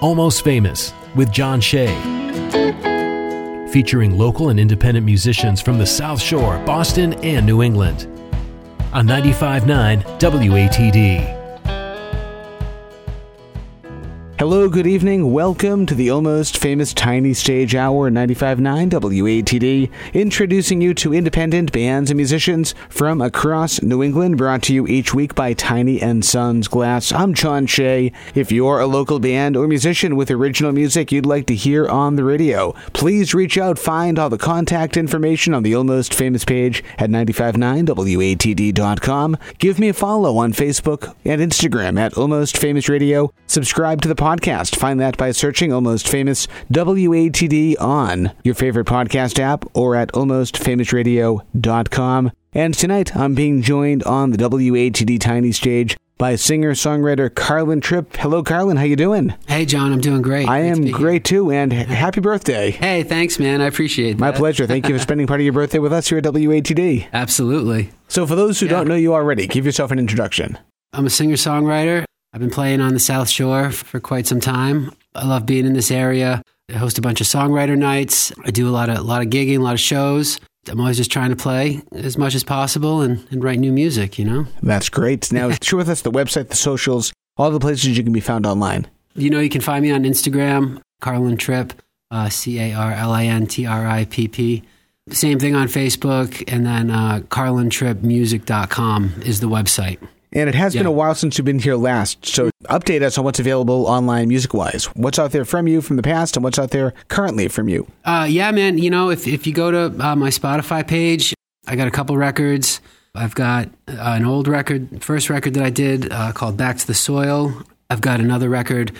Almost Famous with John Shea. Featuring local and independent musicians from the South Shore, Boston, and New England. On 95.9 WATD. Hello, good evening. Welcome to the almost famous Tiny Stage Hour 95.9 WATD, introducing you to independent bands and musicians from across New England, brought to you each week by Tiny and Sons Glass. I'm John Shea. If you're a local band or musician with original music you'd like to hear on the radio, please reach out. Find all the contact information on the almost famous page at 959watd.com. Give me a follow on Facebook and Instagram at Almost Famous Radio. Subscribe to the podcast podcast. Find that by searching Almost Famous WATD on your favorite podcast app or at almostfamousradio.com. And tonight I'm being joined on the WATD Tiny Stage by singer-songwriter Carlin Tripp. Hello, Carlin. How you doing? Hey, John. I'm doing great. I am great too, and happy birthday. Hey, thanks, man. I appreciate that. My pleasure. Thank you for spending part of your birthday with us here at WATD. Absolutely. So, for those who yeah. don't know you already, give yourself an introduction. I'm a singer-songwriter. I've been playing on the South Shore for quite some time. I love being in this area. I host a bunch of songwriter nights. I do a lot of a lot of gigging, a lot of shows. I'm always just trying to play as much as possible and, and write new music, you know? That's great. Now, share with us the website, the socials, all the places you can be found online. You know, you can find me on Instagram, Carlin Tripp, uh, C A R L I N T R I P P. Same thing on Facebook, and then uh, carlintrippmusic.com is the website. And it has yeah. been a while since you've been here last. So update us on what's available online music wise. What's out there from you from the past and what's out there currently from you? Uh, yeah, man. You know, if, if you go to uh, my Spotify page, I got a couple records. I've got uh, an old record, first record that I did uh, called Back to the Soil. I've got another record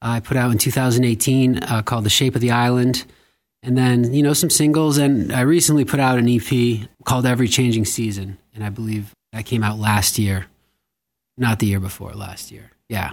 I put out in 2018 uh, called The Shape of the Island. And then, you know, some singles. And I recently put out an EP called Every Changing Season. And I believe that came out last year. Not the year before, last year. Yeah.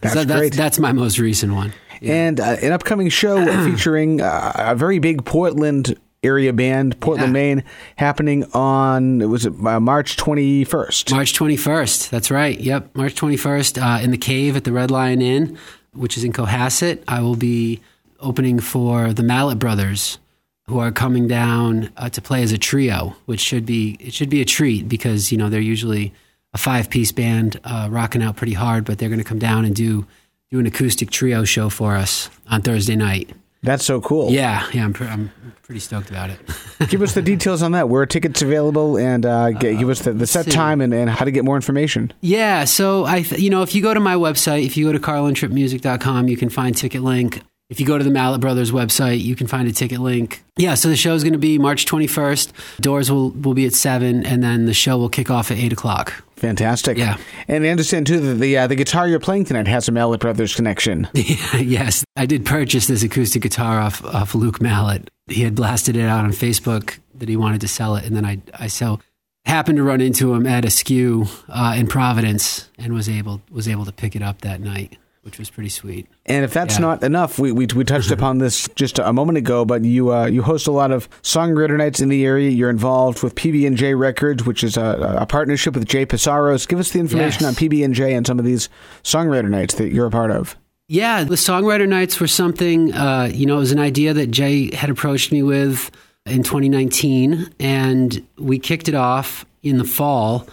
That's, so that's, great. that's my most recent one. Yeah. And uh, an upcoming show featuring uh, a very big Portland area band, Portland, yeah. Maine, happening on it was uh, March twenty first. March twenty first. That's right. Yep, March twenty first uh, in the Cave at the Red Lion Inn, which is in Cohasset. I will be opening for the Mallett Brothers, who are coming down uh, to play as a trio, which should be it should be a treat because you know they're usually a five piece band uh, rocking out pretty hard, but they're going to come down and do do an acoustic trio show for us on Thursday night. That's so cool. Yeah, yeah, I'm, pr- I'm pretty stoked about it. give us the details on that. Where are tickets available, and uh, get, give us the, the set time and, and how to get more information. Yeah, so I, th- you know, if you go to my website, if you go to carlintrippmusic.com, you can find ticket link. If you go to the Mallett Brothers website, you can find a ticket link. Yeah, so the show is going to be March 21st. Doors will, will be at 7, and then the show will kick off at 8 o'clock. Fantastic. Yeah. And I understand, too, that the, uh, the guitar you're playing tonight has a Mallett Brothers connection. Yeah, yes. I did purchase this acoustic guitar off, off Luke Mallett. He had blasted it out on Facebook that he wanted to sell it, and then I, I so happened to run into him at a skew uh, in Providence and was able was able to pick it up that night which was pretty sweet. And if that's yeah. not enough, we, we, we touched upon this just a moment ago, but you uh, you host a lot of songwriter nights in the area. You're involved with PB and J Records, which is a, a, partnership with Jay Psaros. Give us the information yes. on PB and J and some of these songwriter nights that you're a part of. Yeah, the songwriter nights were something. Uh, you know, it was an idea that Jay had approached me with in 2019, and we kicked it off in the fall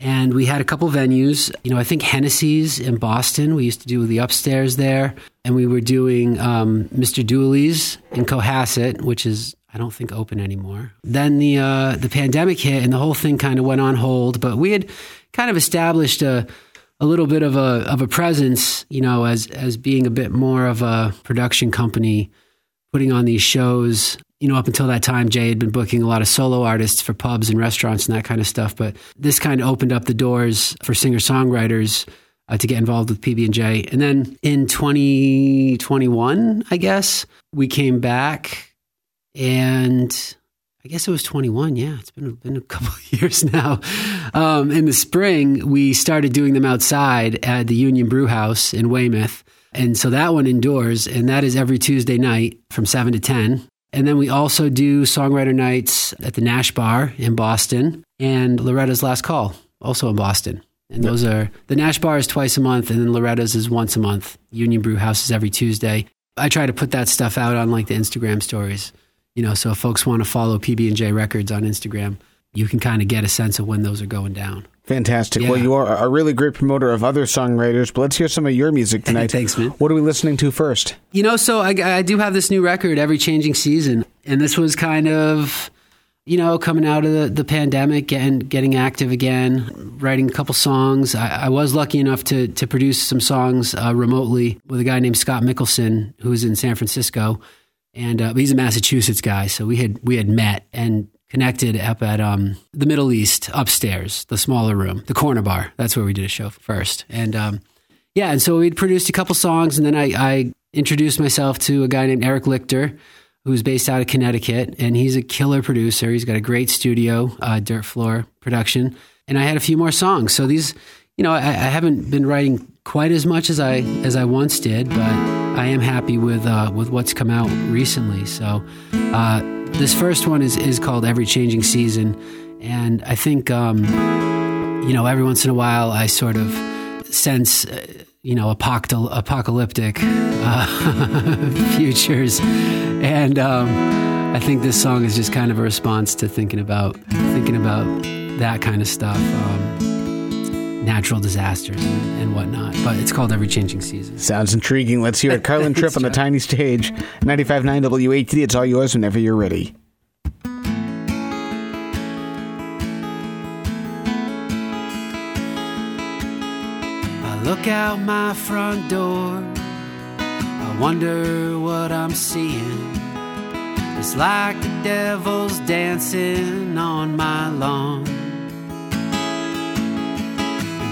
and we had a couple venues. You know, I think Hennessy's in Boston. We used to do the upstairs there. And we were doing um, Mr. Dooley's in Cohasset, which is, I don't think, open anymore. Then the, uh, the pandemic hit and the whole thing kind of went on hold. But we had kind of established a, a little bit of a, of a presence, you know, as, as being a bit more of a production company, putting on these shows you know, up until that time, Jay had been booking a lot of solo artists for pubs and restaurants and that kind of stuff. But this kind of opened up the doors for singer songwriters uh, to get involved with PB and J. And then in 2021, I guess we came back, and I guess it was 21. Yeah, it's been been a couple of years now. Um, in the spring, we started doing them outside at the Union Brew House in Weymouth. And so that one indoors, and that is every Tuesday night from 7 to 10. And then we also do songwriter nights at the Nash Bar in Boston and Loretta's Last Call, also in Boston. And those are the Nash Bar is twice a month, and then Loretta's is once a month. Union Brew House is every Tuesday. I try to put that stuff out on like the Instagram stories, you know. So if folks want to follow PB and J Records on Instagram, you can kind of get a sense of when those are going down. Fantastic. Yeah. Well, you are a really great promoter of other songwriters, but let's hear some of your music tonight. Thanks, man. What are we listening to first? You know, so I, I do have this new record, Every Changing Season. And this was kind of, you know, coming out of the, the pandemic and getting active again, writing a couple songs. I, I was lucky enough to, to produce some songs uh, remotely with a guy named Scott Mickelson, who's in San Francisco. And uh, he's a Massachusetts guy. So we had, we had met and connected up at um, the Middle East upstairs, the smaller room, the corner bar. That's where we did a show first. And um, yeah, and so we'd produced a couple songs, and then I, I introduced myself to a guy named Eric Lichter, who's based out of Connecticut, and he's a killer producer. He's got a great studio, uh, Dirt Floor Production, and I had a few more songs. So these, you know, I, I haven't been writing quite as much as I as I once did, but I am happy with uh, with what's come out recently. So uh, this first one is is called Every Changing Season, and I think um, you know every once in a while I sort of sense. Uh, you know, apocal- apocalyptic uh, futures, and um, I think this song is just kind of a response to thinking about thinking about that kind of stuff, um, natural disasters and, whatnot. But it's called Every Changing Season. Sounds intriguing. Let's hear it. Carlin Tripp on the tiny stage. 95.9 WATD. It's all yours whenever you're ready. I look out my front door. I wonder what I'm seeing. It's like the devil's dancing on my lawn.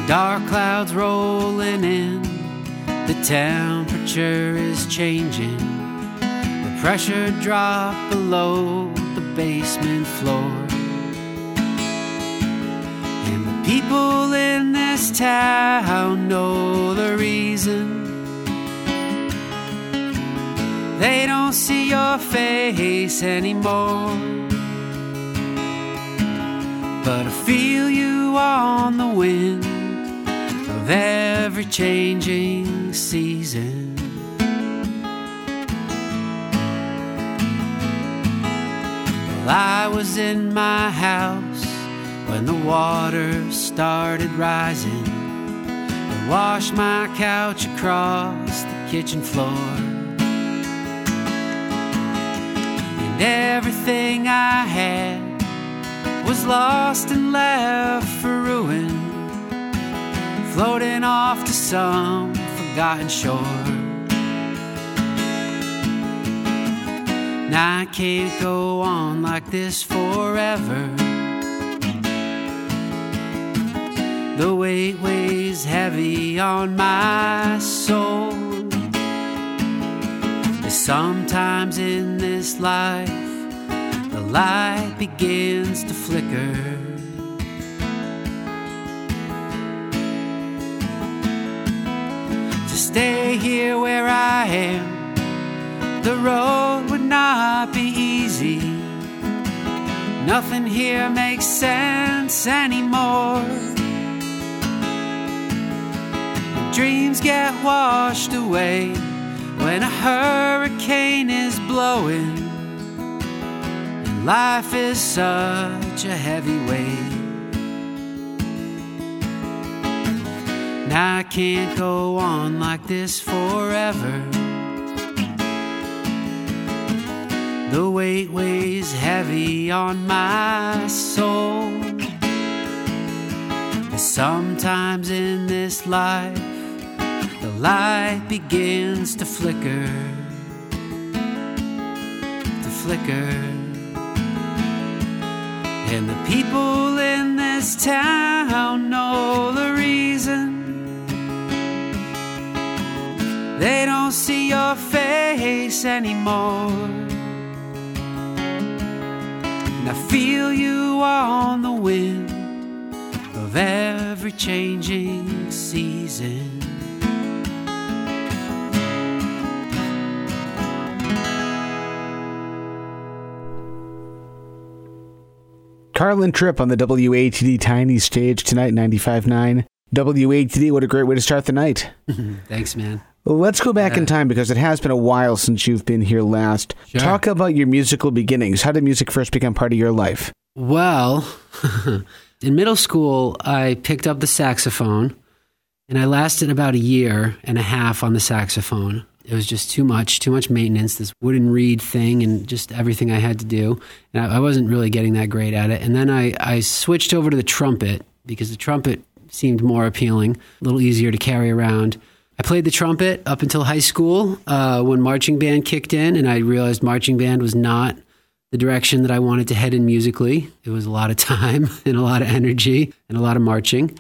Dark clouds rolling in. The temperature is changing. The pressure drop below the basement floor. And the people in this town know the reason. They don't see your face anymore. But I feel you on the wind of every changing season. Well, I was in my house when the water started rising. I washed my couch across the kitchen floor. And everything I had was lost and left for ruin, floating off to some forgotten shore. Now I can't go on like this forever. The weight weighs heavy on my soul. Sometimes in this life, the light begins to flicker. Stay here where I am, the road would not be easy. Nothing here makes sense anymore. Dreams get washed away when a hurricane is blowing. And life is such a heavy weight. Now I can't go on like this forever. The weight weighs heavy on my soul. And sometimes in this life, the light begins to flicker, to flicker. And the people in this town know the reason. They don't see your face anymore. And I feel you on the wind of every changing season. Carlin Tripp on the WATD Tiny Stage tonight, 95.9 WATD, what a great way to start the night. Thanks, man. Let's go back in time because it has been a while since you've been here last. Sure. Talk about your musical beginnings. How did music first become part of your life? Well, in middle school, I picked up the saxophone and I lasted about a year and a half on the saxophone. It was just too much, too much maintenance, this wooden reed thing, and just everything I had to do. And I, I wasn't really getting that great at it. And then I, I switched over to the trumpet because the trumpet seemed more appealing, a little easier to carry around. I played the trumpet up until high school uh, when marching band kicked in, and I realized marching band was not the direction that I wanted to head in musically. It was a lot of time and a lot of energy and a lot of marching.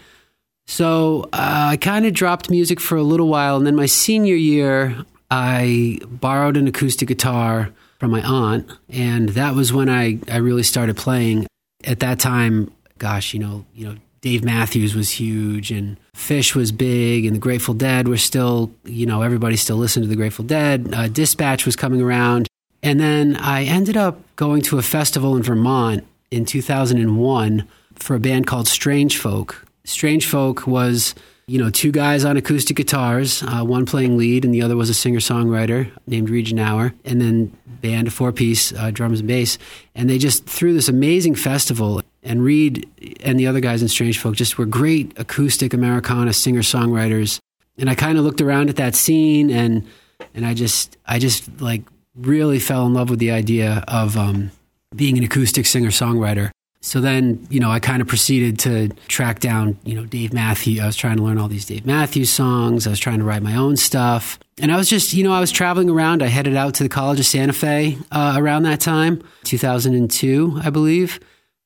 So uh, I kind of dropped music for a little while. And then my senior year, I borrowed an acoustic guitar from my aunt. And that was when I, I really started playing. At that time, gosh, you know, you know, Dave Matthews was huge and Phish was big and the Grateful Dead were still, you know, everybody still listened to the Grateful Dead. Uh, Dispatch was coming around. And then I ended up going to a festival in Vermont in 2001 for a band called Strange Folk. Strange Folk was, you know, two guys on acoustic guitars, uh, one playing lead and the other was a singer songwriter named Reid Genauer, and then band, a four piece, uh, drums and bass. And they just threw this amazing festival. And Reid and the other guys in Strange Folk just were great acoustic Americana singer songwriters. And I kind of looked around at that scene and and I just I just like really fell in love with the idea of um, being an acoustic singer songwriter. So then, you know, I kind of proceeded to track down, you know, Dave Matthews. I was trying to learn all these Dave Matthews songs. I was trying to write my own stuff. And I was just, you know, I was traveling around. I headed out to the College of Santa Fe uh, around that time, 2002, I believe.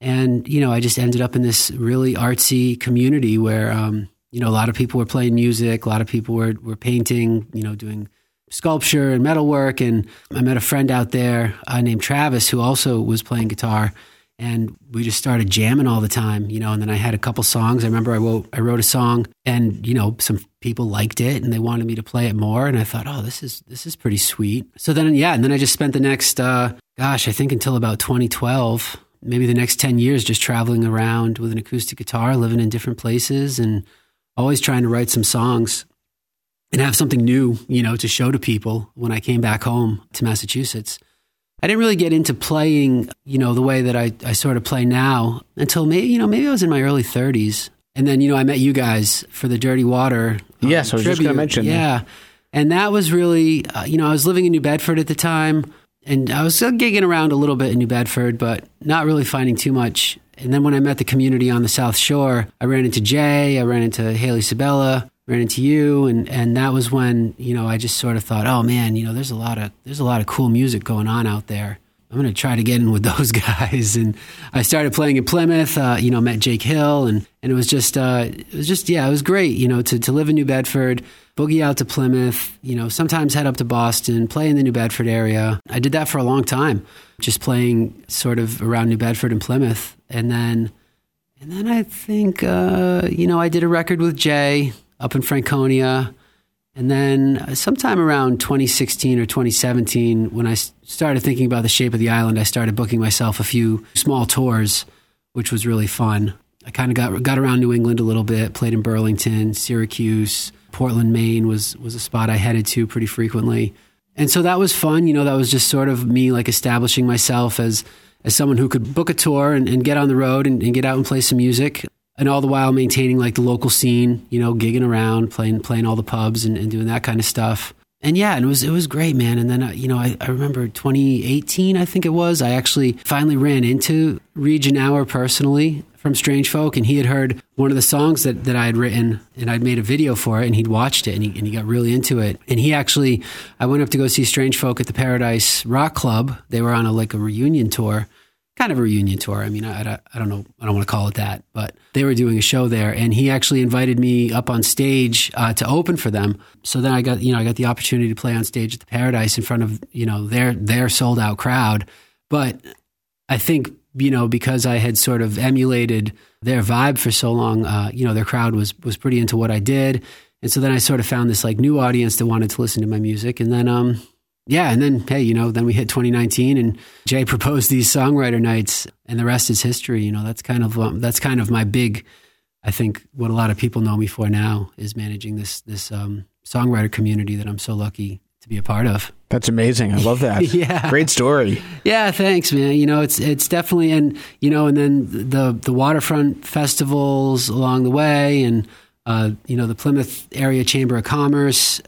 And, you know, I just ended up in this really artsy community where, um, you know, a lot of people were playing music, a lot of people were, were painting, you know, doing sculpture and metalwork. And I met a friend out there uh, named Travis who also was playing guitar. And we just started jamming all the time, you know. And then I had a couple songs. I remember I wrote I wrote a song, and you know, some people liked it, and they wanted me to play it more. And I thought, oh, this is this is pretty sweet. So then, yeah, and then I just spent the next, uh, gosh, I think until about 2012, maybe the next 10 years, just traveling around with an acoustic guitar, living in different places, and always trying to write some songs and have something new, you know, to show to people when I came back home to Massachusetts. I didn't really get into playing, you know, the way that I, I sort of play now until maybe, you know, maybe I was in my early 30s. And then, you know, I met you guys for the Dirty Water. um, Yes, I was just gonna tribute. mention that. Yeah. And that was really, uh, you know, I was living in New Bedford at the time and I was still gigging around a little bit in New Bedford, but not really finding too much. And then when I met the community on the South Shore, I ran into Jay, I ran into Hayley Sabella, ran into you, and and that was when you know I just sort of thought, oh man, you know, there's a lot of there's a lot of cool music going on out there. I'm going to try to get in with those guys, and I started playing in Plymouth. Uh, you know, met Jake Hill, and and it was just uh, it was just yeah, it was great. You know, to to live in New Bedford, boogie out to Plymouth. You know, sometimes head up to Boston, play in the New Bedford area. I did that for a long time, just playing sort of around New Bedford and Plymouth, and then and then I think uh, you know I did a record with Jay up in Franconia. And then sometime around 2016 or 2017, when I started thinking about the shape of the island, I started booking myself a few small tours, which was really fun. I kind of got got around New England a little bit, played in Burlington, Syracuse, Portland, Maine was was a spot I headed to pretty frequently. And so that was fun. You know, that was just sort of me like establishing myself as as someone who could book a tour and, and get on the road and, and get out and play some music and all the while maintaining like the local scene, you know, gigging around, playing playing all the pubs and, and doing that kind of stuff. And yeah, it was it was great, man. And then uh, you know, I, I remember 2018, I think it was. I actually finally ran into Reid Genauer personally from Strange Folk, and he had heard one of the songs that, that I had written, and I'd made a video for it, and he'd watched it, and he, and he got really into it. And he actually, I went up to go see Strange Folk at the Paradise Rock Club. They were on a like a reunion tour, kind of a reunion tour. I mean, I, I, I don't know, I don't want to call it that, but they were doing a show there, and he actually invited me up on stage uh, to open for them. So then I got, you know, I got the opportunity to play on stage at the Paradise in front of, you know, their their sold out crowd. But I think you know because I had sort of emulated their vibe for so long, uh, you know, their crowd was was pretty into what I did, and so then I sort of found this like new audience that wanted to listen to my music, and then um, yeah, and then hey, you know, then we hit 2019, and Jay proposed these songwriter nights, and the rest is history. You know, that's kind of um, that's kind of my big I think what a lot of people know me for now is managing this this um, songwriter community that I'm so lucky to be a part of. That's amazing. I love that. yeah. Great story. Yeah, thanks, man. You know, it's it's definitely and you know, and then the the waterfront festivals along the way and uh, you know, the Plymouth Area Chamber of Commerce.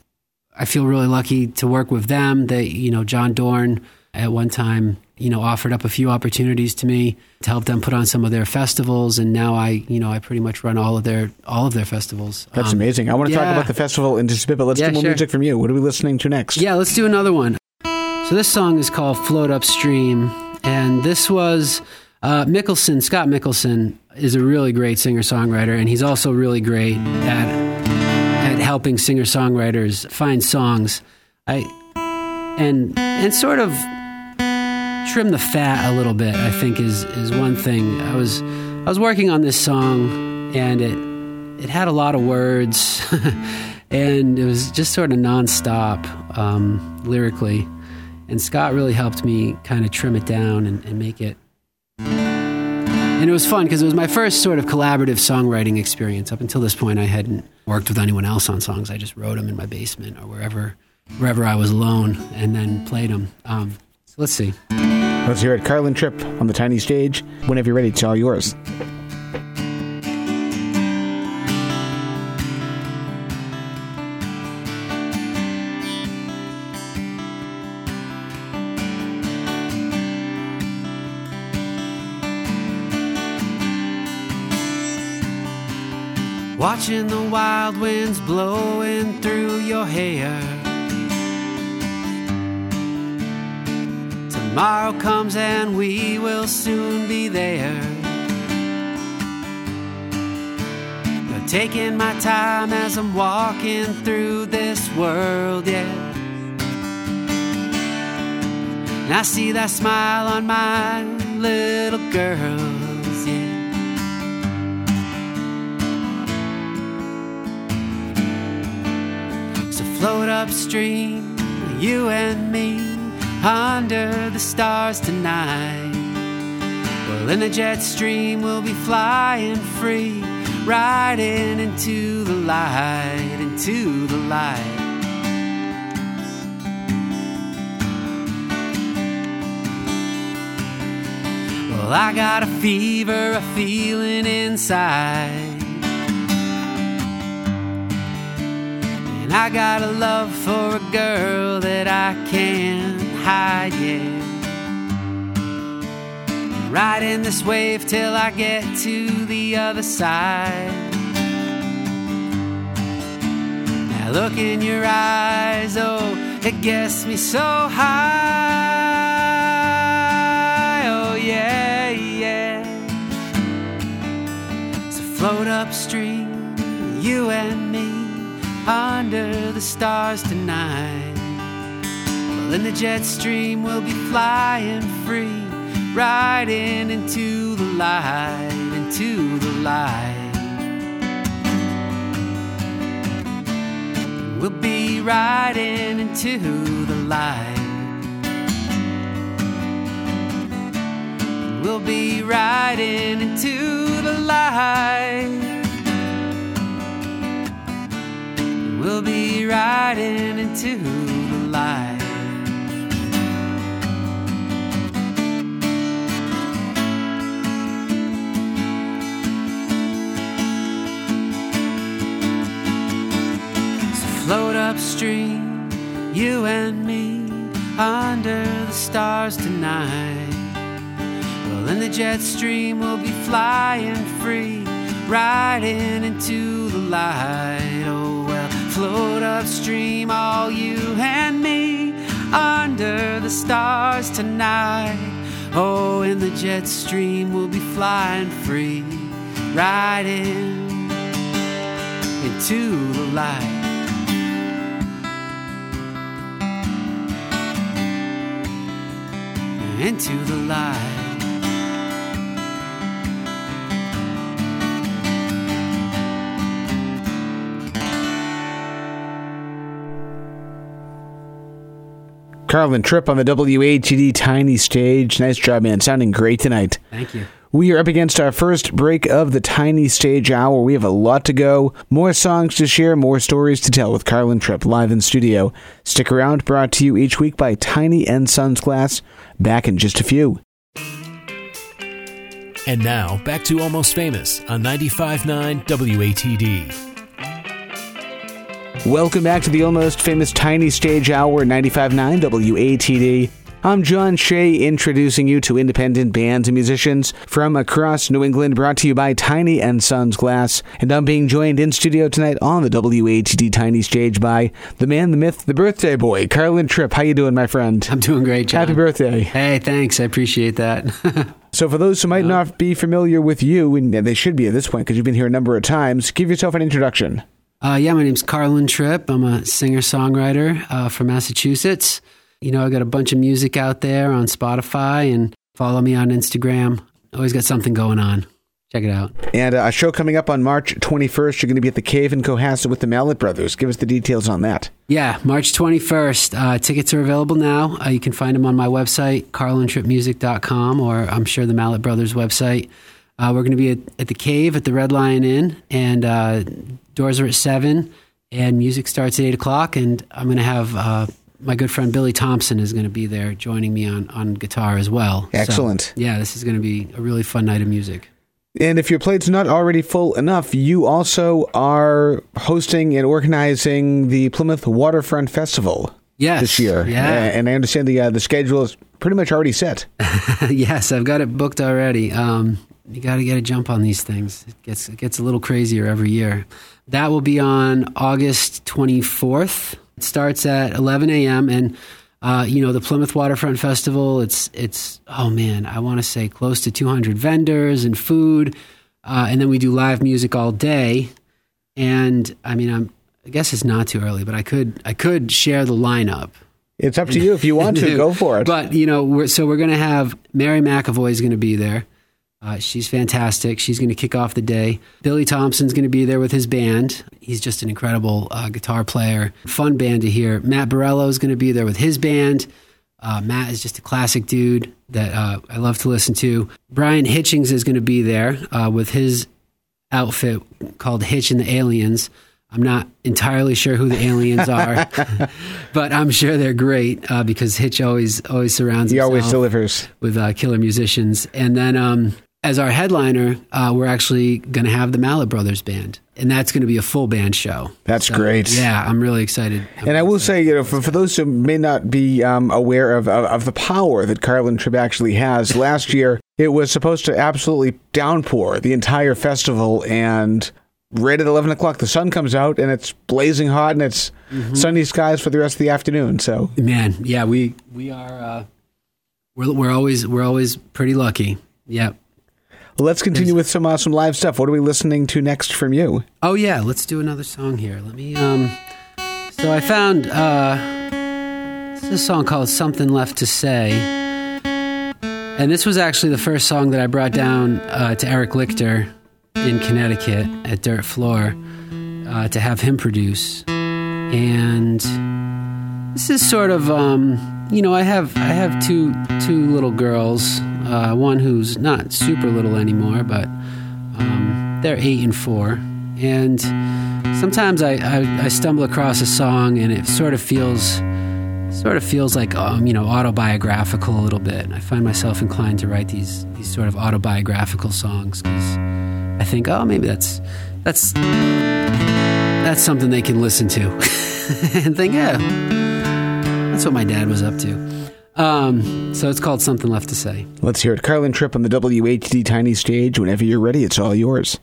I feel really lucky to work with them. They, you know, John Dorn at one time, you know, offered up a few opportunities to me to help them put on some of their festivals, and now I, you know, I pretty much run all of their all of their festivals. That's um, amazing. I want to yeah. talk about the festival in just a bit, but let's yeah, do more sure. music from you. What are we listening to next? Yeah, let's do another one. So this song is called "Float Upstream," and this was uh, Mickelson. Scott Mickelson is a really great singer songwriter, and he's also really great at at helping singer songwriters find songs. I and and sort of trim the fat a little bit. I think is is one thing. I was I was working on this song, and it it had a lot of words, and it was just sort of nonstop um, lyrically. And Scott really helped me kind of trim it down and, and make it. And it was fun because it was my first sort of collaborative songwriting experience. Up until this point, I hadn't worked with anyone else on songs. I just wrote them in my basement or wherever wherever I was alone, and then played them. Um, so let's see. Let's hear it. Carlin Tripp on the tiny stage. Whenever you're ready, it's all yours. Watching the wild winds blowing through your hair Tomorrow comes and we will soon be there. But taking my time as I'm walking through this world, yeah. And I see that smile on my little girls, yeah. So float upstream, you and me under the stars tonight. Well, in the jet stream, we'll be flying free, riding into the light, into the light. Well, I got a fever, a feeling inside. And I got a love for a girl that I can't hide. Riding this wave till I get to the other side. Now look in your eyes, oh, it gets me so high, oh yeah, yeah. So float upstream, you and me, under the stars tonight. In the jet stream, we'll be flying free, riding into the light, into the light. We'll be riding into the light. We'll be riding into the light. We'll be riding into the light. Float upstream, you and me, under the stars tonight. Well, in the jet stream, we'll be flying free, riding into the light. Oh, well, float upstream, all you and me, under the stars tonight. Oh, in the jet stream, we'll be flying free, riding into the light. Into the light. Carlin Tripp on the WATD tiny stage. Nice job, man. Sounding great tonight. Thank you. We are up against our first break of the Tiny Stage Hour. We have a lot to go, more songs to share, more stories to tell with Carlin Tripp live in studio. Stick around, brought to you each week by Tiny and Sons Glass. Back in just a few. And now, back to Almost Famous on 95.9 WATD. Welcome back to the Almost Famous Tiny Stage Hour 95.9 WATD. I'm John Shea, introducing you to independent bands and musicians from across New England, brought to you by Tiny and Sons Glass. And I'm being joined in studio tonight on the WATD Tiny Stage by the man, the myth, the birthday boy, Carlin Tripp. How you doing, my friend? I'm doing great, John. Happy birthday. Hey, thanks. I appreciate that. so, for those who might not be familiar with you, and they should be at this point because you've been here a number of times, give yourself an introduction. Uh, yeah, my name's Carlin Tripp. I'm a singer songwriter uh, from Massachusetts. You know, I got a bunch of music out there on Spotify and follow me on Instagram. Always got something going on. Check it out. And uh, a show coming up on March 21st. You're going to be at the Cave in Cohasset with the Mallett Brothers. Give us the details on that. Yeah, March 21st. Uh, tickets are available now. Uh, you can find them on my website, carlintrippmusic.com, or I'm sure the Mallett Brothers website. Uh, we're going to be at, at, the Cave at the Red Lion Inn, and uh, doors are at 7, and music starts at 8 o'clock. And I'm going to have uh, my good friend Billy Thompson is going to be there joining me on, on guitar as well. Excellent. So, yeah, this is going to be a really fun night of music. And if your plate's not already full enough, you also are hosting and organizing the Plymouth Waterfront Festival. Yes, this year. Yeah, and I understand the uh, the schedule is pretty much already set. yes, I've got it booked already. Um, you got to get a jump on these things. It gets it gets a little crazier every year. That will be on August 24th. It starts at 11 a.m. and uh, you know the Plymouth Waterfront Festival. It's it's oh man, I want to say close to 200 vendors and food, uh, and then we do live music all day. And I mean, I'm I guess it's not too early, but I could I could share the lineup. It's up to you if you want to go for it. But you know, we're, so we're going to have Mary McAvoy is going to be there. Uh, she's fantastic. She's going to kick off the day. Billy Thompson's going to be there with his band. He's just an incredible uh, guitar player. Fun band to hear. Matt Borello is going to be there with his band. Uh, Matt is just a classic dude that uh, I love to listen to. Brian Hitchings is going to be there uh, with his outfit called Hitch and the Aliens. I'm not entirely sure who the aliens are, but I'm sure they're great uh, because Hitch always always surrounds. He always delivers with uh, killer musicians. And then um, as our headliner, uh, we're actually going to have the Mallett Brothers band, and that's going to be a full band show. That's so, great. Yeah, I'm really excited. I'm and I will say, you know, for, for those who may not be um, aware of, of, of the power that Carlin Tripp actually has, last year it was supposed to absolutely downpour the entire festival, and right at 11 o'clock the sun comes out and it's blazing hot and it's mm-hmm. sunny skies for the rest of the afternoon so man yeah we we are uh, we're, we're always we're always pretty lucky yep well, let's continue with some awesome live stuff. What are we listening to next from you? Oh yeah, let's do another song here. Let me. Um, so I found uh, this is a song called "Something Left to Say," and this was actually the first song that I brought down uh, to Eric Lichter in Connecticut at Dirt Floor uh, to have him produce, and this is sort of. Um, you know, I have I have two two little girls. Uh, one who's not super little anymore, but um, they're eight and four. And sometimes I, I, I, stumble across a song and it sort of feels sort of feels like um, you know autobiographical a little bit. I find myself inclined to write these these sort of autobiographical songs because I think, oh, maybe that's that's that's something they can listen to and think, yeah that's what my dad was up to. Um, so it's called Something Left to Say. Let's hear it. Carlin Tripp on the WATD Tiny Stage. Whenever you're ready, it's all yours.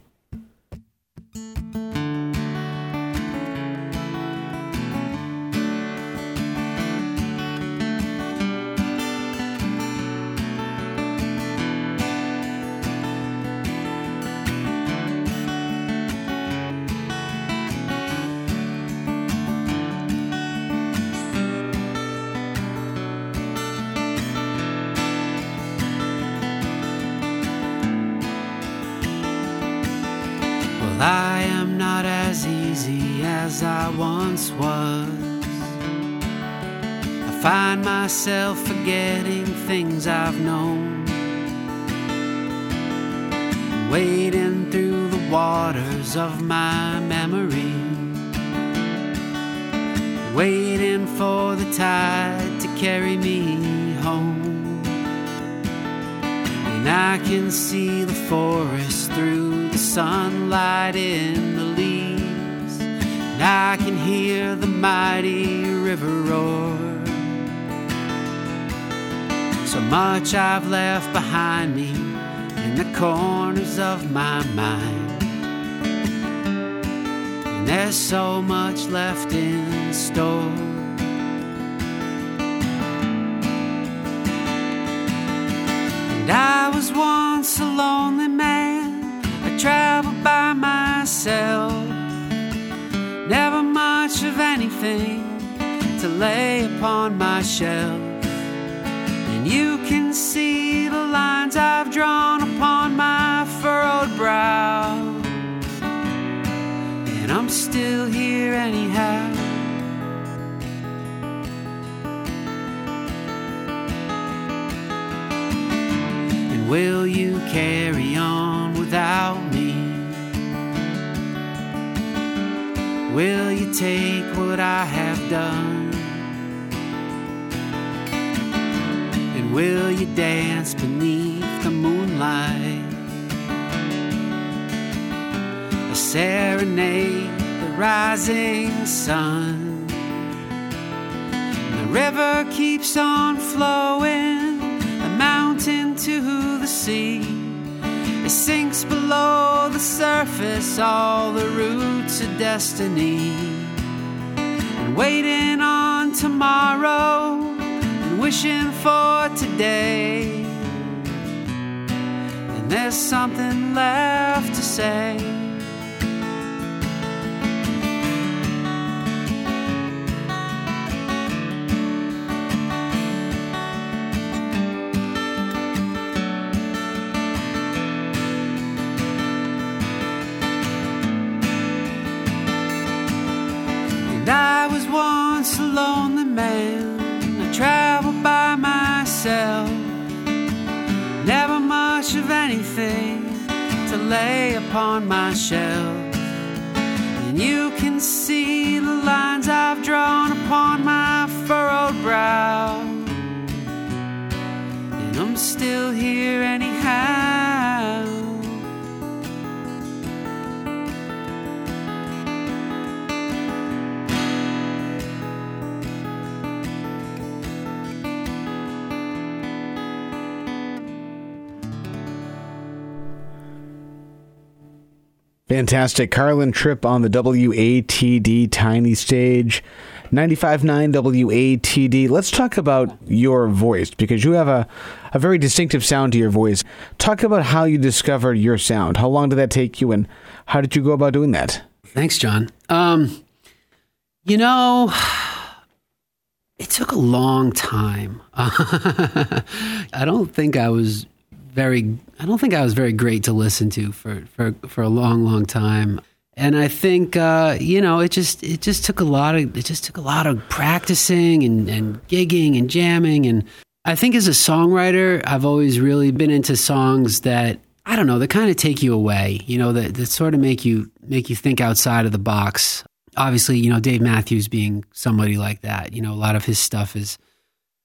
Waiting for the tide to carry me home. And I can see the forest through the sunlight in the leaves, and I can hear the mighty river roar. So much I've left behind me in the corners of my mind. There's so much left in store. And I was once a lonely man, I traveled by myself. Never much of anything to lay upon my shelf. And you can see the lines I've drawn upon my I'm still here anyhow. And will you carry on without me? Will you take what I have done? And will you dance beneath the moonlight? Serenade the rising sun. The river keeps on flowing, the mountain to the sea. It sinks below the surface, all the roots of destiny. And waiting on tomorrow, and wishing for today. And there's something left to say. Lay upon my shelf. Fantastic. Carlin Tripp on the WATD tiny stage. 95.9 WATD. Let's talk about your voice because you have a, a very distinctive sound to your voice. Talk about how you discovered your sound. How long did that take you and how did you go about doing that? Thanks, John. Um, you know, it took a long time. I don't think I was very. I don't think I was very great to listen to for for for a long, long time. And I think uh, you know, it just it just took a lot of it just took a lot of practicing and and gigging and jamming. And I think as a songwriter, I've always really been into songs that I don't know, that kind of take you away, you know, that, that sort of make you make you think outside of the box. Obviously, you know, Dave Matthews being somebody like that, you know, a lot of his stuff is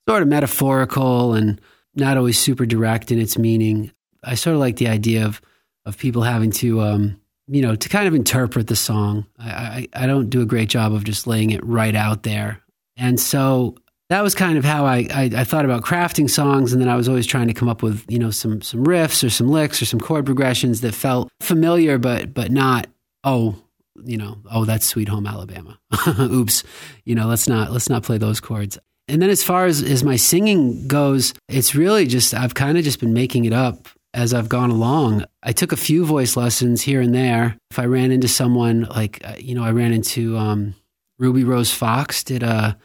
sort of metaphorical and not always super direct in its meaning. I sort of like the idea of of people having to um, you know, to kind of interpret the song. I, I, I don't do a great job of just laying it right out there. And so that was kind of how I, I, I, thought about crafting songs. And then I was always trying to come up with, you know, some, some riffs or some licks or some chord progressions that felt familiar, but, but not, oh, you know, oh, that's Sweet Home Alabama. Oops. You know, let's not, let's not play those chords. And then as far as, as my singing goes, it's really just, I've kind of just been making it up as I've gone along. I took a few voice lessons here and there. If I ran into someone like, uh, you know, I ran into um, Ruby Rose Fox, did a,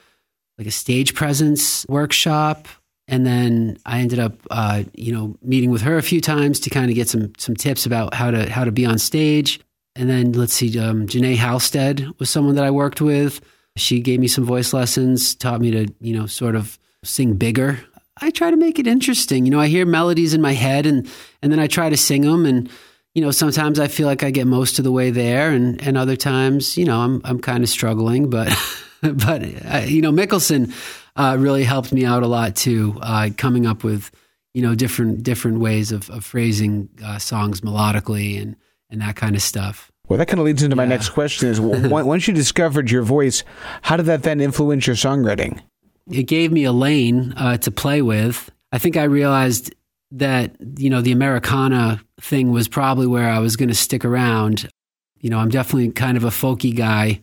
like a stage presence workshop. And then I ended up, uh, you know, meeting with her a few times to kind of get some some tips about how to how to be on stage. And then let's see, um, Jenee Halstead was someone that I worked with. She gave me some voice lessons, taught me to, you know, sort of sing bigger. I try to make it interesting. You know, I hear melodies in my head and and then I try to sing them and you know, sometimes I feel like I get most of the way there, and and other times, you know, I'm I'm kind of struggling. But but uh, you know, Mickelson uh, really helped me out a lot too, uh, coming up with you know different different ways of, of phrasing uh, songs melodically and and that kind of stuff. Well, that kind of leads into my next question: Is once you discovered your voice, how did that then influence your songwriting? It gave me a lane uh, to play with. I think I realized that you know the Americana thing was probably where I was going to stick around. You know, I'm definitely kind of a folky guy.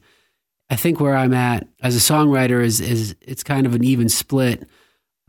I think where I'm at as a songwriter is is it's kind of an even split.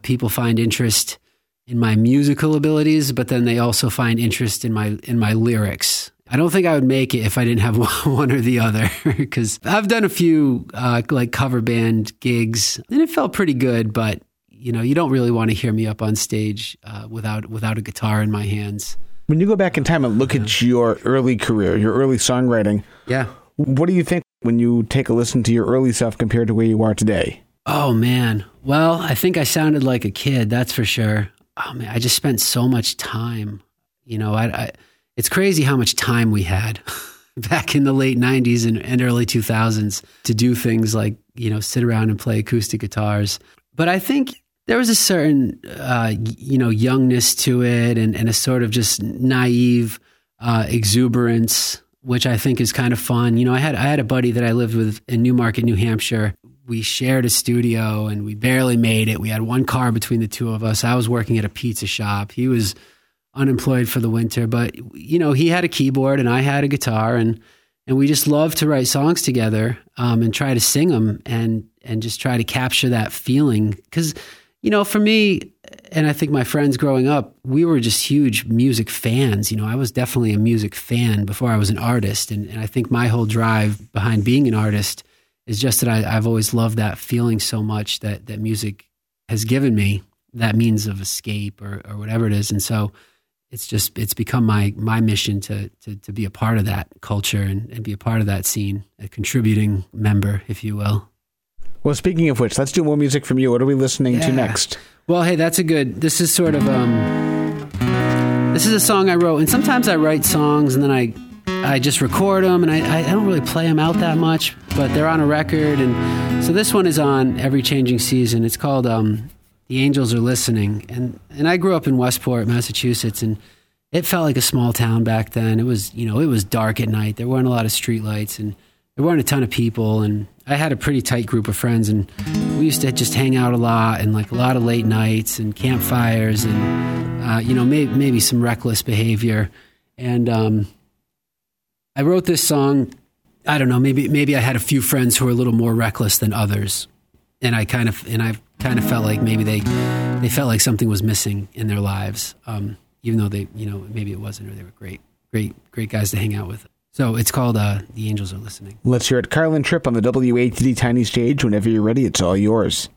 People find interest in my musical abilities, but then they also find interest in my in my lyrics. I don't think I would make it if I didn't have one or the other because I've done a few uh, like cover band gigs and it felt pretty good, but you know, you don't really want to hear me up on stage uh, without without a guitar in my hands. When you go back in time and look at your early career, your early songwriting, yeah, what do you think when you take a listen to your early stuff compared to where you are today? Oh man, well, I think I sounded like a kid, that's for sure. Oh man, I just spent so much time. You know, I, I it's crazy how much time we had. back in the late 90s and, and, early 2000s to do things like you know sit around and play acoustic guitars but i think there was a certain uh, you know youngness to it and, and a sort of just naive uh, exuberance which I think is kind of fun. You know, I had I had a buddy that I lived with in Newmarket, New Hampshire. We shared a studio and we barely made it. We had one car between the two of us. I was working at a pizza shop. He was unemployed for the winter, but you know, he had a keyboard and I had a guitar and and we just loved to write songs together um, and try to sing them and and just try to capture that feeling because you know, for me, and I think my friends growing up, we were just huge music fans. You know, I was definitely a music fan before I was an artist. And, and I think my whole drive behind being an artist is just that I, have always loved that feeling so much that, that music has given me that means of escape or, or whatever it is. And so it's just, it's become my, my mission to, to, to be a part of that culture and, and be a part of that scene, a contributing member, if you will. Well, speaking of which, let's do more music from you. What are we listening yeah. to next? Well, hey, that's a good. This is sort of um, this is a song I wrote, and sometimes I write songs and then I I just record them, and I, I don't really play them out that much, but they're on a record, and so this one is on every changing season. It's called um, "The Angels Are Listening," and and I grew up in Westport, Massachusetts, and it felt like a small town back then. It was you know it was dark at night. There weren't a lot of street lights, and there weren't a ton of people, and I had a pretty tight group of friends, and we used to just hang out a lot, and like a lot of late nights and campfires, and uh, you know maybe maybe some reckless behavior. And um, I wrote this song. I don't know. Maybe maybe I had a few friends who were a little more reckless than others, and I kind of and I kind of felt like maybe they they felt like something was missing in their lives, um, even though they you know maybe it wasn't or they were great great great guys to hang out with. So it's called uh, The Angels Are Listening. Let's hear it. Carlin Tripp on the WATD Tiny Stage. Whenever you're ready, it's all yours.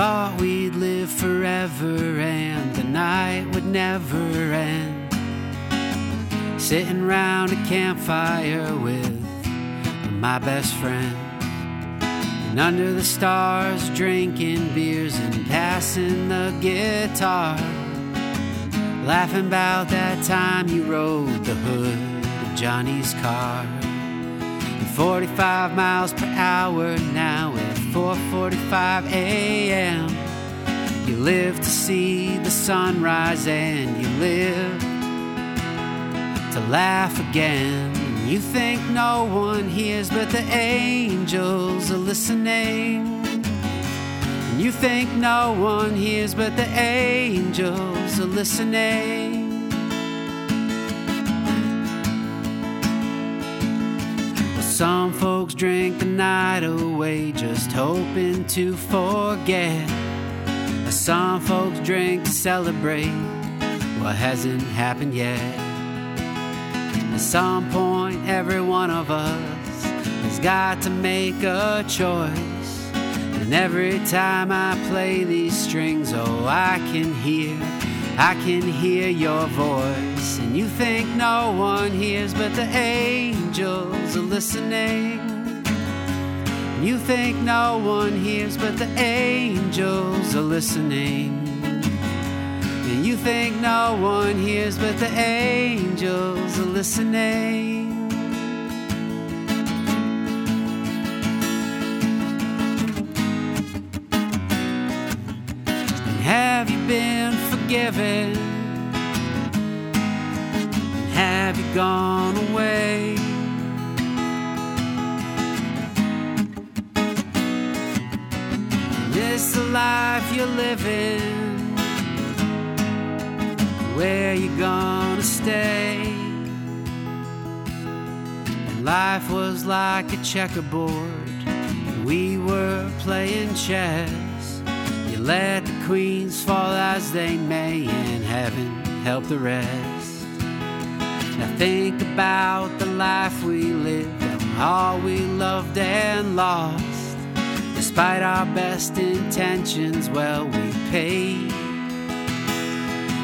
Thought we'd live forever and the night would never end sitting round a campfire with my best friend. And under the stars, drinking beers and passing the guitar. Laughing about that time you rode the hood of Johnny's car. At 45 miles per hour now 4:45 a.m. You live to see the sunrise and you live to laugh again. You think no one hears, but the angels are listening. And you think no one hears, but the angels are listening. Some folks drink the night away, just hoping to forget. Some folks drink to celebrate what hasn't happened yet. At some point, every one of us has got to make a choice. And every time I play these strings, oh, I can hear, I can hear your voice, and you think no one hears, but the angels are listening. You think no one hears, but the angels are listening. And you think no one hears, but the angels are listening. Have you been forgiven? Have you gone away? This the life you're living? Where you gonna stay? And life was like a checkerboard. We were playing chess. You let the queens fall as they may, and heaven help the rest. Now think about the life we lived, and all we loved and lost. Despite our best intentions, well, we paid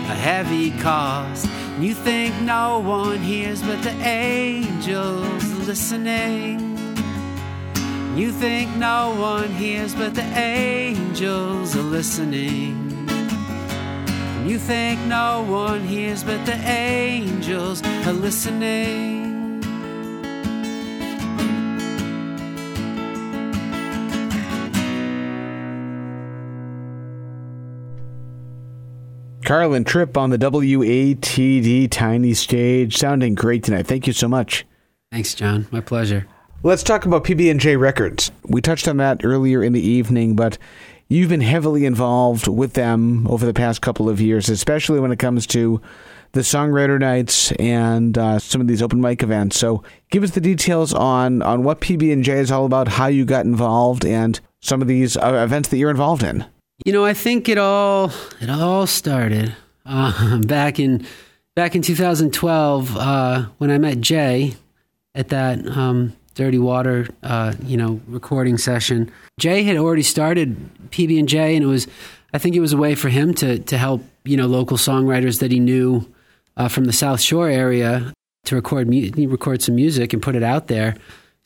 a heavy cost. You think no one hears, but the angels listening. You think no one hears, but the angels are listening. You think no one hears, but the angels are listening. Carlin Tripp on the WATD tiny stage, sounding great tonight. Thank you so much. Thanks, John. My pleasure. Let's talk about PB&J Records. We touched on that earlier in the evening, but you've been heavily involved with them over the past couple of years, especially when it comes to the songwriter nights and uh, some of these open mic events. So, give us the details on on what PB&J is all about, how you got involved, and some of these uh, events that you're involved in. You know, I think it all it all started uh, back in back in 2012 uh, when I met Jay at that um, Dirty Water, uh, you know, recording session. Jay had already started PB and J, and it was I think it was a way for him to to help you know local songwriters that he knew uh, from the South Shore area to record mu- record some music and put it out there.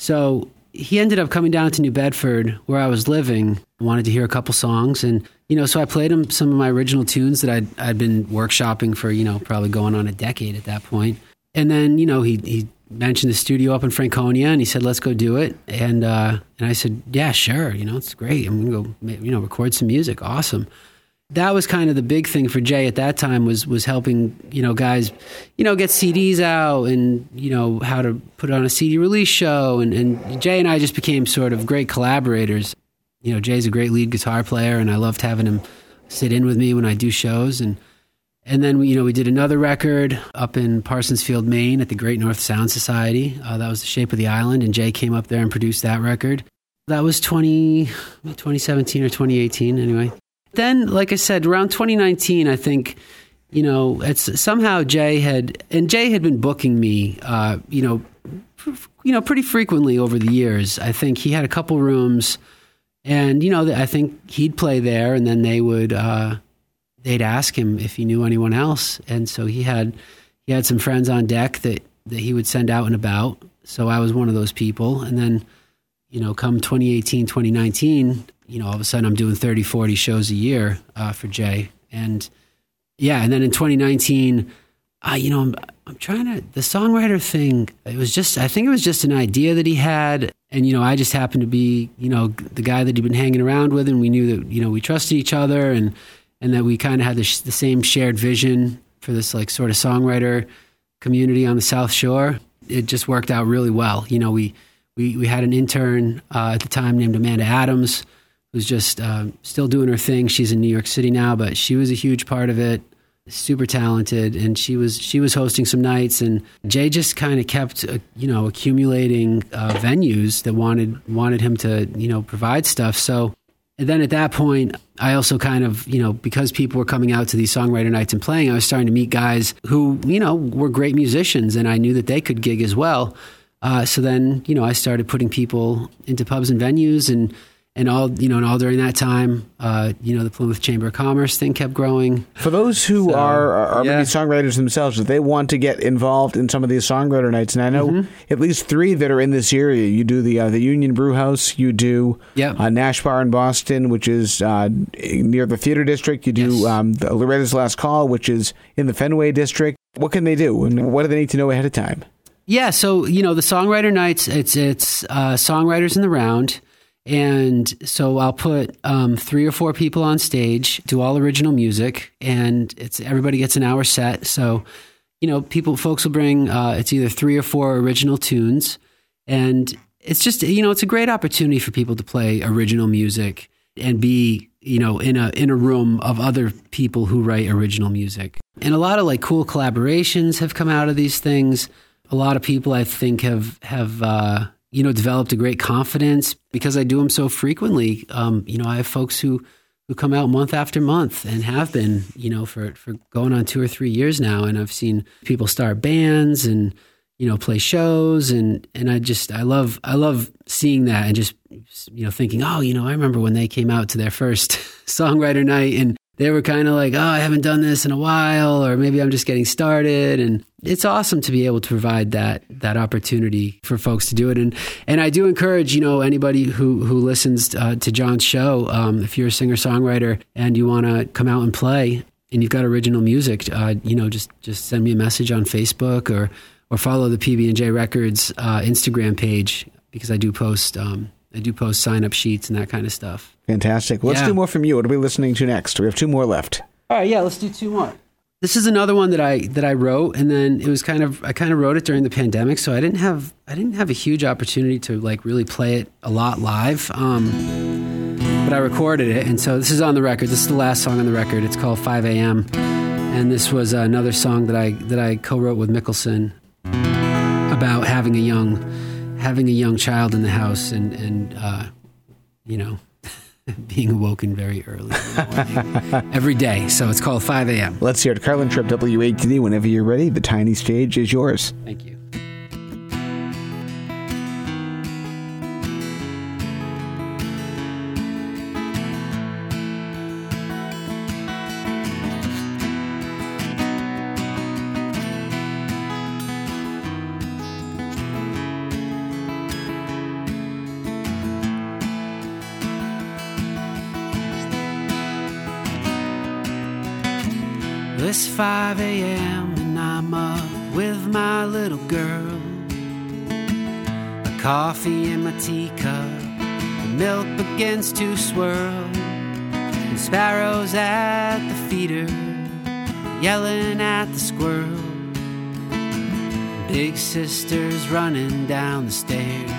So he ended up coming down to New Bedford where I was living. Wanted to hear a couple songs, and you know, so I played him some of my original tunes that I'd I'd been workshopping for you know probably going on a decade at that point. And then you know he he mentioned the studio up in Franconia, and he said let's go do it. And uh, and I said yeah sure, you know it's great. I'm gonna go you know record some music, awesome. That was kind of the big thing for Jay at that time was was helping you know guys you know get CDs out and you know how to put on a CD release show and, and Jay and I just became sort of great collaborators you know, Jay's a great lead guitar player, and I loved having him sit in with me when I do shows. And and then we, you know, we did another record up in Parsonsfield, Maine, at the Great North Sound Society. Uh, that was the Shape of the Island, and Jay came up there and produced that record. That was 20, 2017 or 2018, anyway. Then, like I said, around 2019, I think, you know, it's somehow Jay had, and Jay had been booking me, uh, you know, you know, pretty frequently over the years. I think he had a couple rooms and you know, I think he'd play there, and then they would uh, they'd ask him if he knew anyone else, and so he had he had some friends on deck that that he would send out and about. So I was one of those people, and then you know, come 2018, 2019, you know, all of a sudden I'm doing 30, 40 shows a year uh, for Jay, and yeah, and then in 2019. Uh, you know, I'm, I'm trying to, the songwriter thing, it was just, I think it was just an idea that he had and you know i just happened to be you know the guy that he'd been hanging around with and we knew that you know we trusted each other and and that we kind of had the, same shared vision for this like sort of songwriter community on the south shore. It just worked out really well. You know we we, we had an intern uh, at the time named amanda adams who's just uh, still doing her thing. She's in new york city now but she was a huge part of it. Super talented and she was she was hosting some nights and Jay just kind of kept uh, you know accumulating uh, venues that wanted wanted him to you know provide stuff. So and then at that point I also kind of you know because people were coming out to these songwriter nights and playing I was starting to meet guys who you know were great musicians and I knew that they could gig as well. Uh, so then you know I started putting people into pubs and venues and and all you know, and all during that time, uh, you know, the Plymouth Chamber of Commerce thing kept growing. For those who So, are are yeah. maybe songwriters themselves, if they want to get involved in some of these songwriter nights, and I know Mm-hmm. at least three that are in this area. You do the uh, the Union Brew House, you do Yep. uh, Nash Bar in Boston, which is uh, near the Theater District. You do Yes. um, the Loretta's Last Call, which is in the Fenway District. What can they do, and what do they need to know ahead of time? Yeah, so you know the songwriter nights. It's it's uh, songwriters in the round, and so I'll put um, three or four people on stage, do all original music, and it's everybody gets an hour set. So you know, people folks will bring uh, it's either three or four original tunes, and it's just you know it's a great opportunity for people to play original music and be you know in a in a room of other people who write original music. And a lot of like cool collaborations have come out of these things. A lot of people i think have have uh, you know developed a great confidence because i do them so frequently. Um, you know i have folks who who come out month after month and have been you know for for going on two or three years now. And i've seen people start bands and you know play shows. And and i just i love i love seeing that and just you know thinking oh you know i remember when they came out to their first songwriter night and they were kind of like oh i haven't done this in a while or maybe i'm just getting started. And it's awesome to be able to provide that that opportunity for folks to do it. And and i do encourage you know anybody who who listens uh, to john's show um, if you're a singer songwriter and you want to come out and play and you've got original music uh, you know just just send me a message on facebook or or follow the PB&J Records uh, Instagram page because I do post um, I do post sign up sheets and that kind of stuff. Fantastic. Let's Yeah. do more from you. What are we listening to next? We have two more left. All right, yeah, let's do two more. This is another one that I that I wrote, and then it was kind of I kind of wrote it during the pandemic, so I didn't have I didn't have a huge opportunity to like really play it a lot live. Um, but I recorded it, and so this is on the record. This is the last song on the record. It's called 5 a.m. And this was another song that I that I co-wrote with Mickelson about having a young having a young child in the house and and uh, you know being awoken very early every day. So it's called 5 a.m. Let's hear it. Carlin Tripp WATD. Whenever you're ready, the tiny stage is yours. Thank you. 5 a.m. and I'm up with my little girl. A coffee in my teacup, the milk begins to swirl. And sparrows at the feeder, yelling at the squirrel. Big sister's running down the stairs.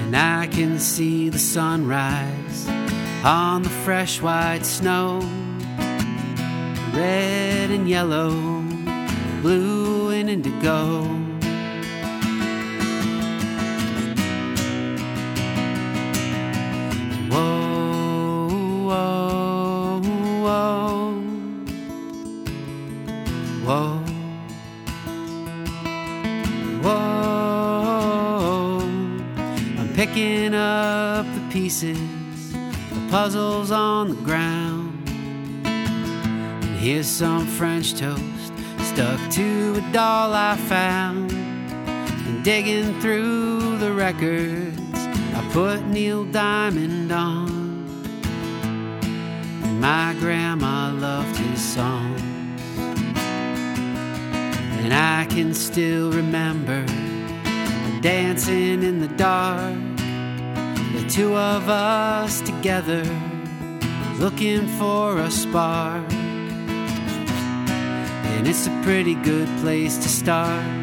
And I can see the sunrise on the fresh white snow. Red and yellow, blue and indigo. Whoa, whoa, whoa, whoa, whoa. I'm picking up the pieces, the puzzles on the ground. Here's some French toast stuck to a doll I found. And digging through the records, I put Neil Diamond on. And my grandma loved his songs. And I can still remember dancing in the dark, the two of us together, looking for a spark. And it's a pretty good place to start.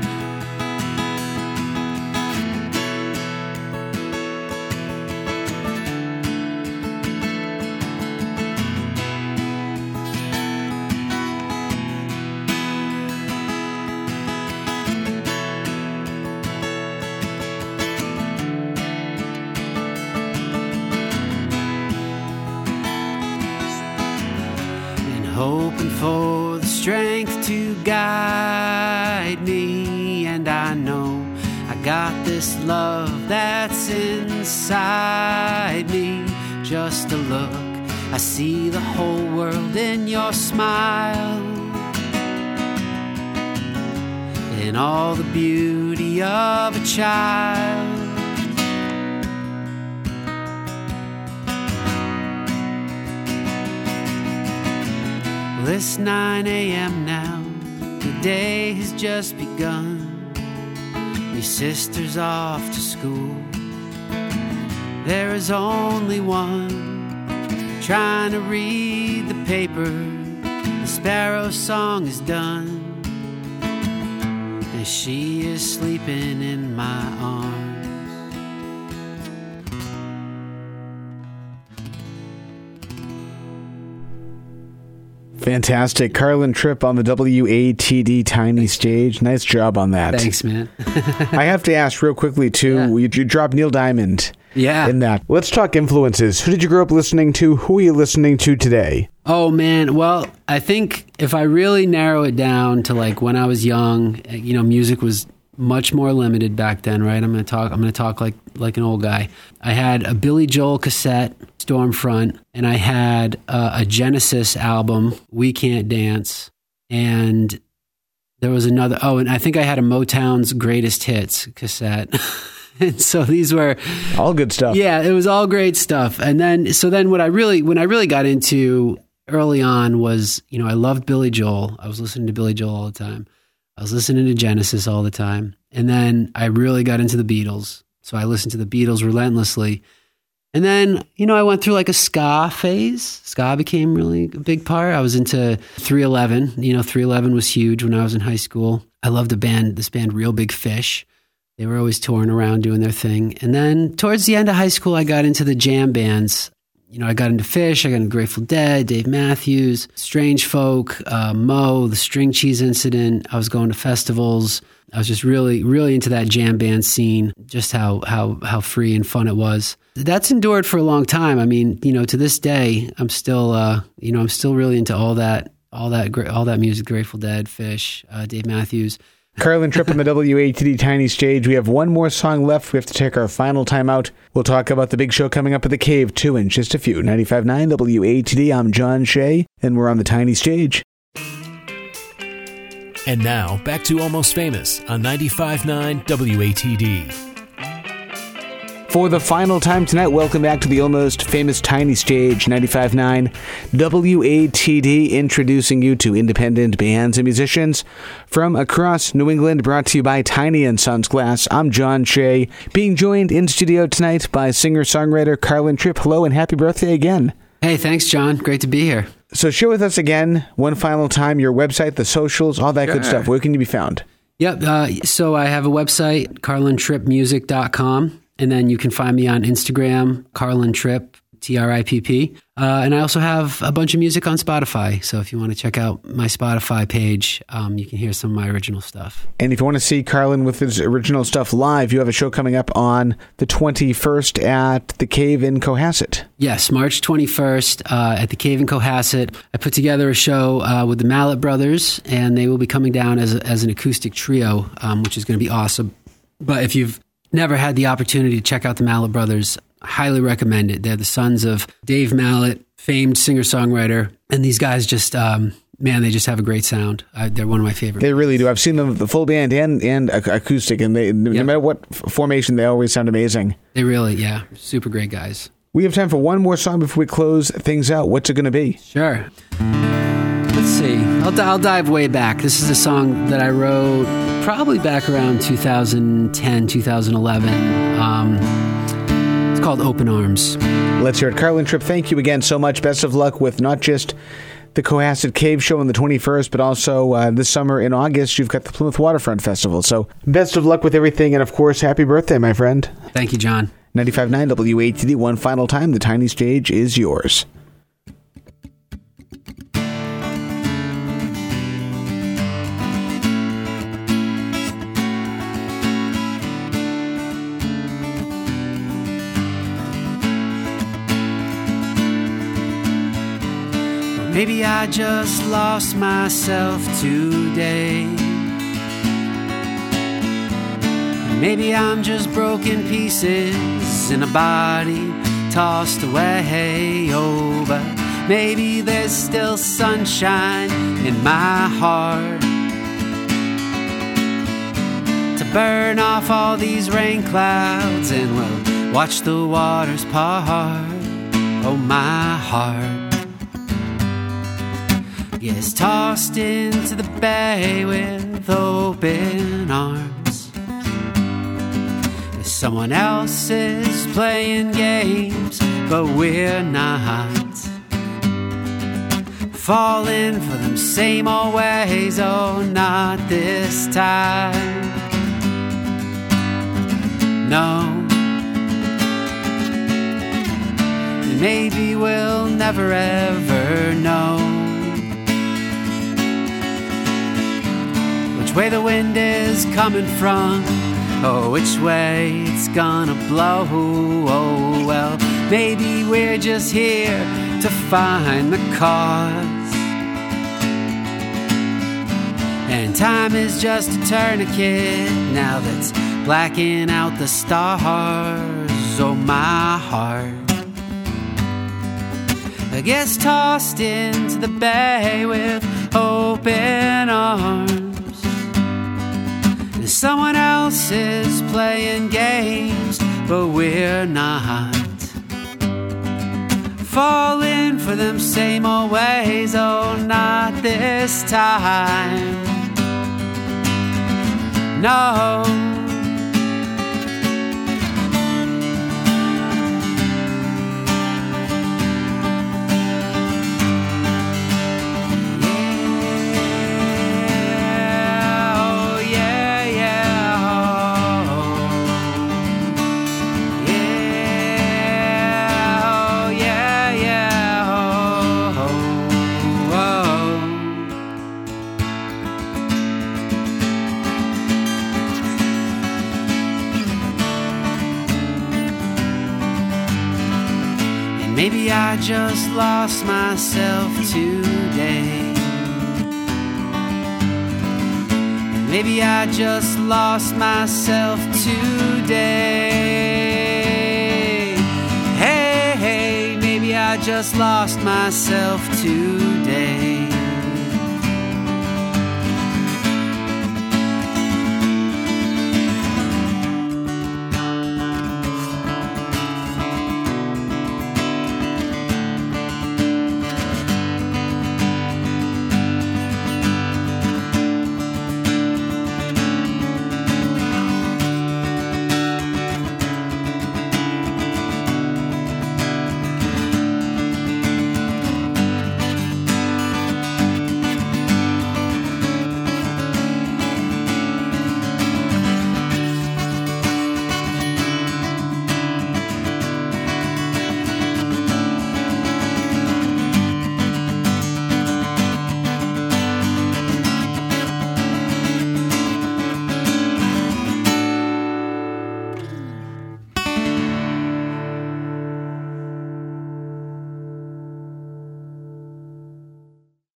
Your smile. In all the beauty of a child. Well, it's 9 a.m. now, the day has just begun. Your sister's off to school. There is only one trying to read the paper. The sparrow song is done, and she is sleeping in my arms. Fantastic. Carlin Tripp on the WATD tiny stage. Nice job on that. Thanks, man. I have to ask real quickly, too. Yeah. You, you dropped Neil Diamond yeah. in that. Let's talk influences. Who did you grow up listening to? Who are you listening to today? Oh man, well, I think if I really narrow it down to like when I was young, you know, music was much more limited back then, right? I'm going to talk I'm going to talk like like an old guy. I had a Billy Joel cassette, Storm Front, and I had uh, a Genesis album, We Can't Dance, and there was another oh, and I think I had a Motown's Greatest Hits cassette. and so these were All good stuff. yeah, it was all great stuff. And then, so then what I really, when I really got into early on was, you know, I loved Billy Joel. I was listening to Billy Joel all the time. I was listening to Genesis all the time. And then I really got into the Beatles. So I listened to the Beatles relentlessly. And then, you know, I went through like a ska phase. Ska became really a big part. I was into 311. You know, 311 was huge when I was in high school. I loved the band, this band, Real Big Fish. They were always touring around doing their thing. And then towards the end of high school, I got into the jam bands. You know, I got into Phish, I got into Grateful Dead, Dave Matthews, Strangefolk, uh, Mo, the String Cheese Incident. I was going to festivals. I was just really, really into that jam band scene. Just how how how free and fun it was. That's endured for a long time. I mean, you know, to this day, I'm still, uh, you know, I'm still really into all that, all that, all that music. Grateful Dead, Phish, uh, Dave Matthews. Carlin Tripp on the WATD tiny stage. We have one more song left. We have to take our final time out. We'll talk about the big show coming up at the Cave, too, in just a few. 95.9 WATD. I'm John Shea, and we're on the tiny stage. And now, back to Almost Famous on 95.9 WATD. For the final time tonight, welcome back to the almost famous tiny stage 95.9 WATD, introducing you to independent bands and musicians from across New England, brought to you by Tiny and Sons Glass. I'm John Shea, being joined in studio tonight by singer-songwriter Carlin Tripp. Hello and happy birthday again. Hey, thanks, John. Great to be here. So share with us again, one final time, your website, the socials, all that good stuff. Where can you be found? Yep. Uh, so I have a website, carlintrippmusic.com. And then you can find me on Instagram, Carlin Tripp, T R I P P. Uh, and I also have a bunch of music on Spotify. So if you want to check out my Spotify page, um, you can hear some of my original stuff. And if you want to see Carlin with his original stuff live, you have a show coming up on the 21st at the Cave in Cohasset. Yes, March 21st uh, at the Cave in Cohasset. I put together a show uh, with the Mallett Brothers, and they will be coming down as, a, as an acoustic trio, um, which is going to be awesome. But if you've never had the opportunity to check out the Mallett Brothers, highly recommend it. They're the sons of Dave Mallett, famed singer songwriter, and these guys just, um, man, they just have a great sound. I, they're one of my favorite. They really do. I've seen them the full band and and acoustic, and they no Yep. matter what formation, they always sound amazing. They really, yeah, super great guys. We have time for one more song before we close things out. What's it going to be? Sure. I'll, I'll dive way back. This is a song that I wrote probably back around 2010, 2011. Um, it's called Open Arms. Let's hear it. Carlin Tripp, thank you again so much. Best of luck with not just the Cohasset Cave Show on the 21st, but also uh, this summer in August, you've got the Plymouth Waterfront Festival. So best of luck with everything, and of course, happy birthday, my friend. Thank you, John. 95.9 WATD, one final time. The tiny stage is yours. Maybe I just lost myself today. Maybe I'm just broken pieces in a body tossed away. Oh, but maybe there's still sunshine in my heart to burn off all these rain clouds and we'll watch the waters part. Oh, my heart gets tossed into the bay with open arms. Someone else is playing games, but we're not. Falling for them same old ways, oh, not this time. No. Maybe we'll never ever know. Which way the wind is coming from, or which way it's gonna blow. Oh, well, maybe we're just here to find the cause. And time is just a tourniquet now that's blacking out the stars. Oh, my heart. I guess tossed into the bay with open arms. Someone else is playing games, but we're not. Falling for them same old ways, oh, not this time. No. Lost myself today. Maybe I just lost myself today. Hey, hey, maybe I just lost myself today.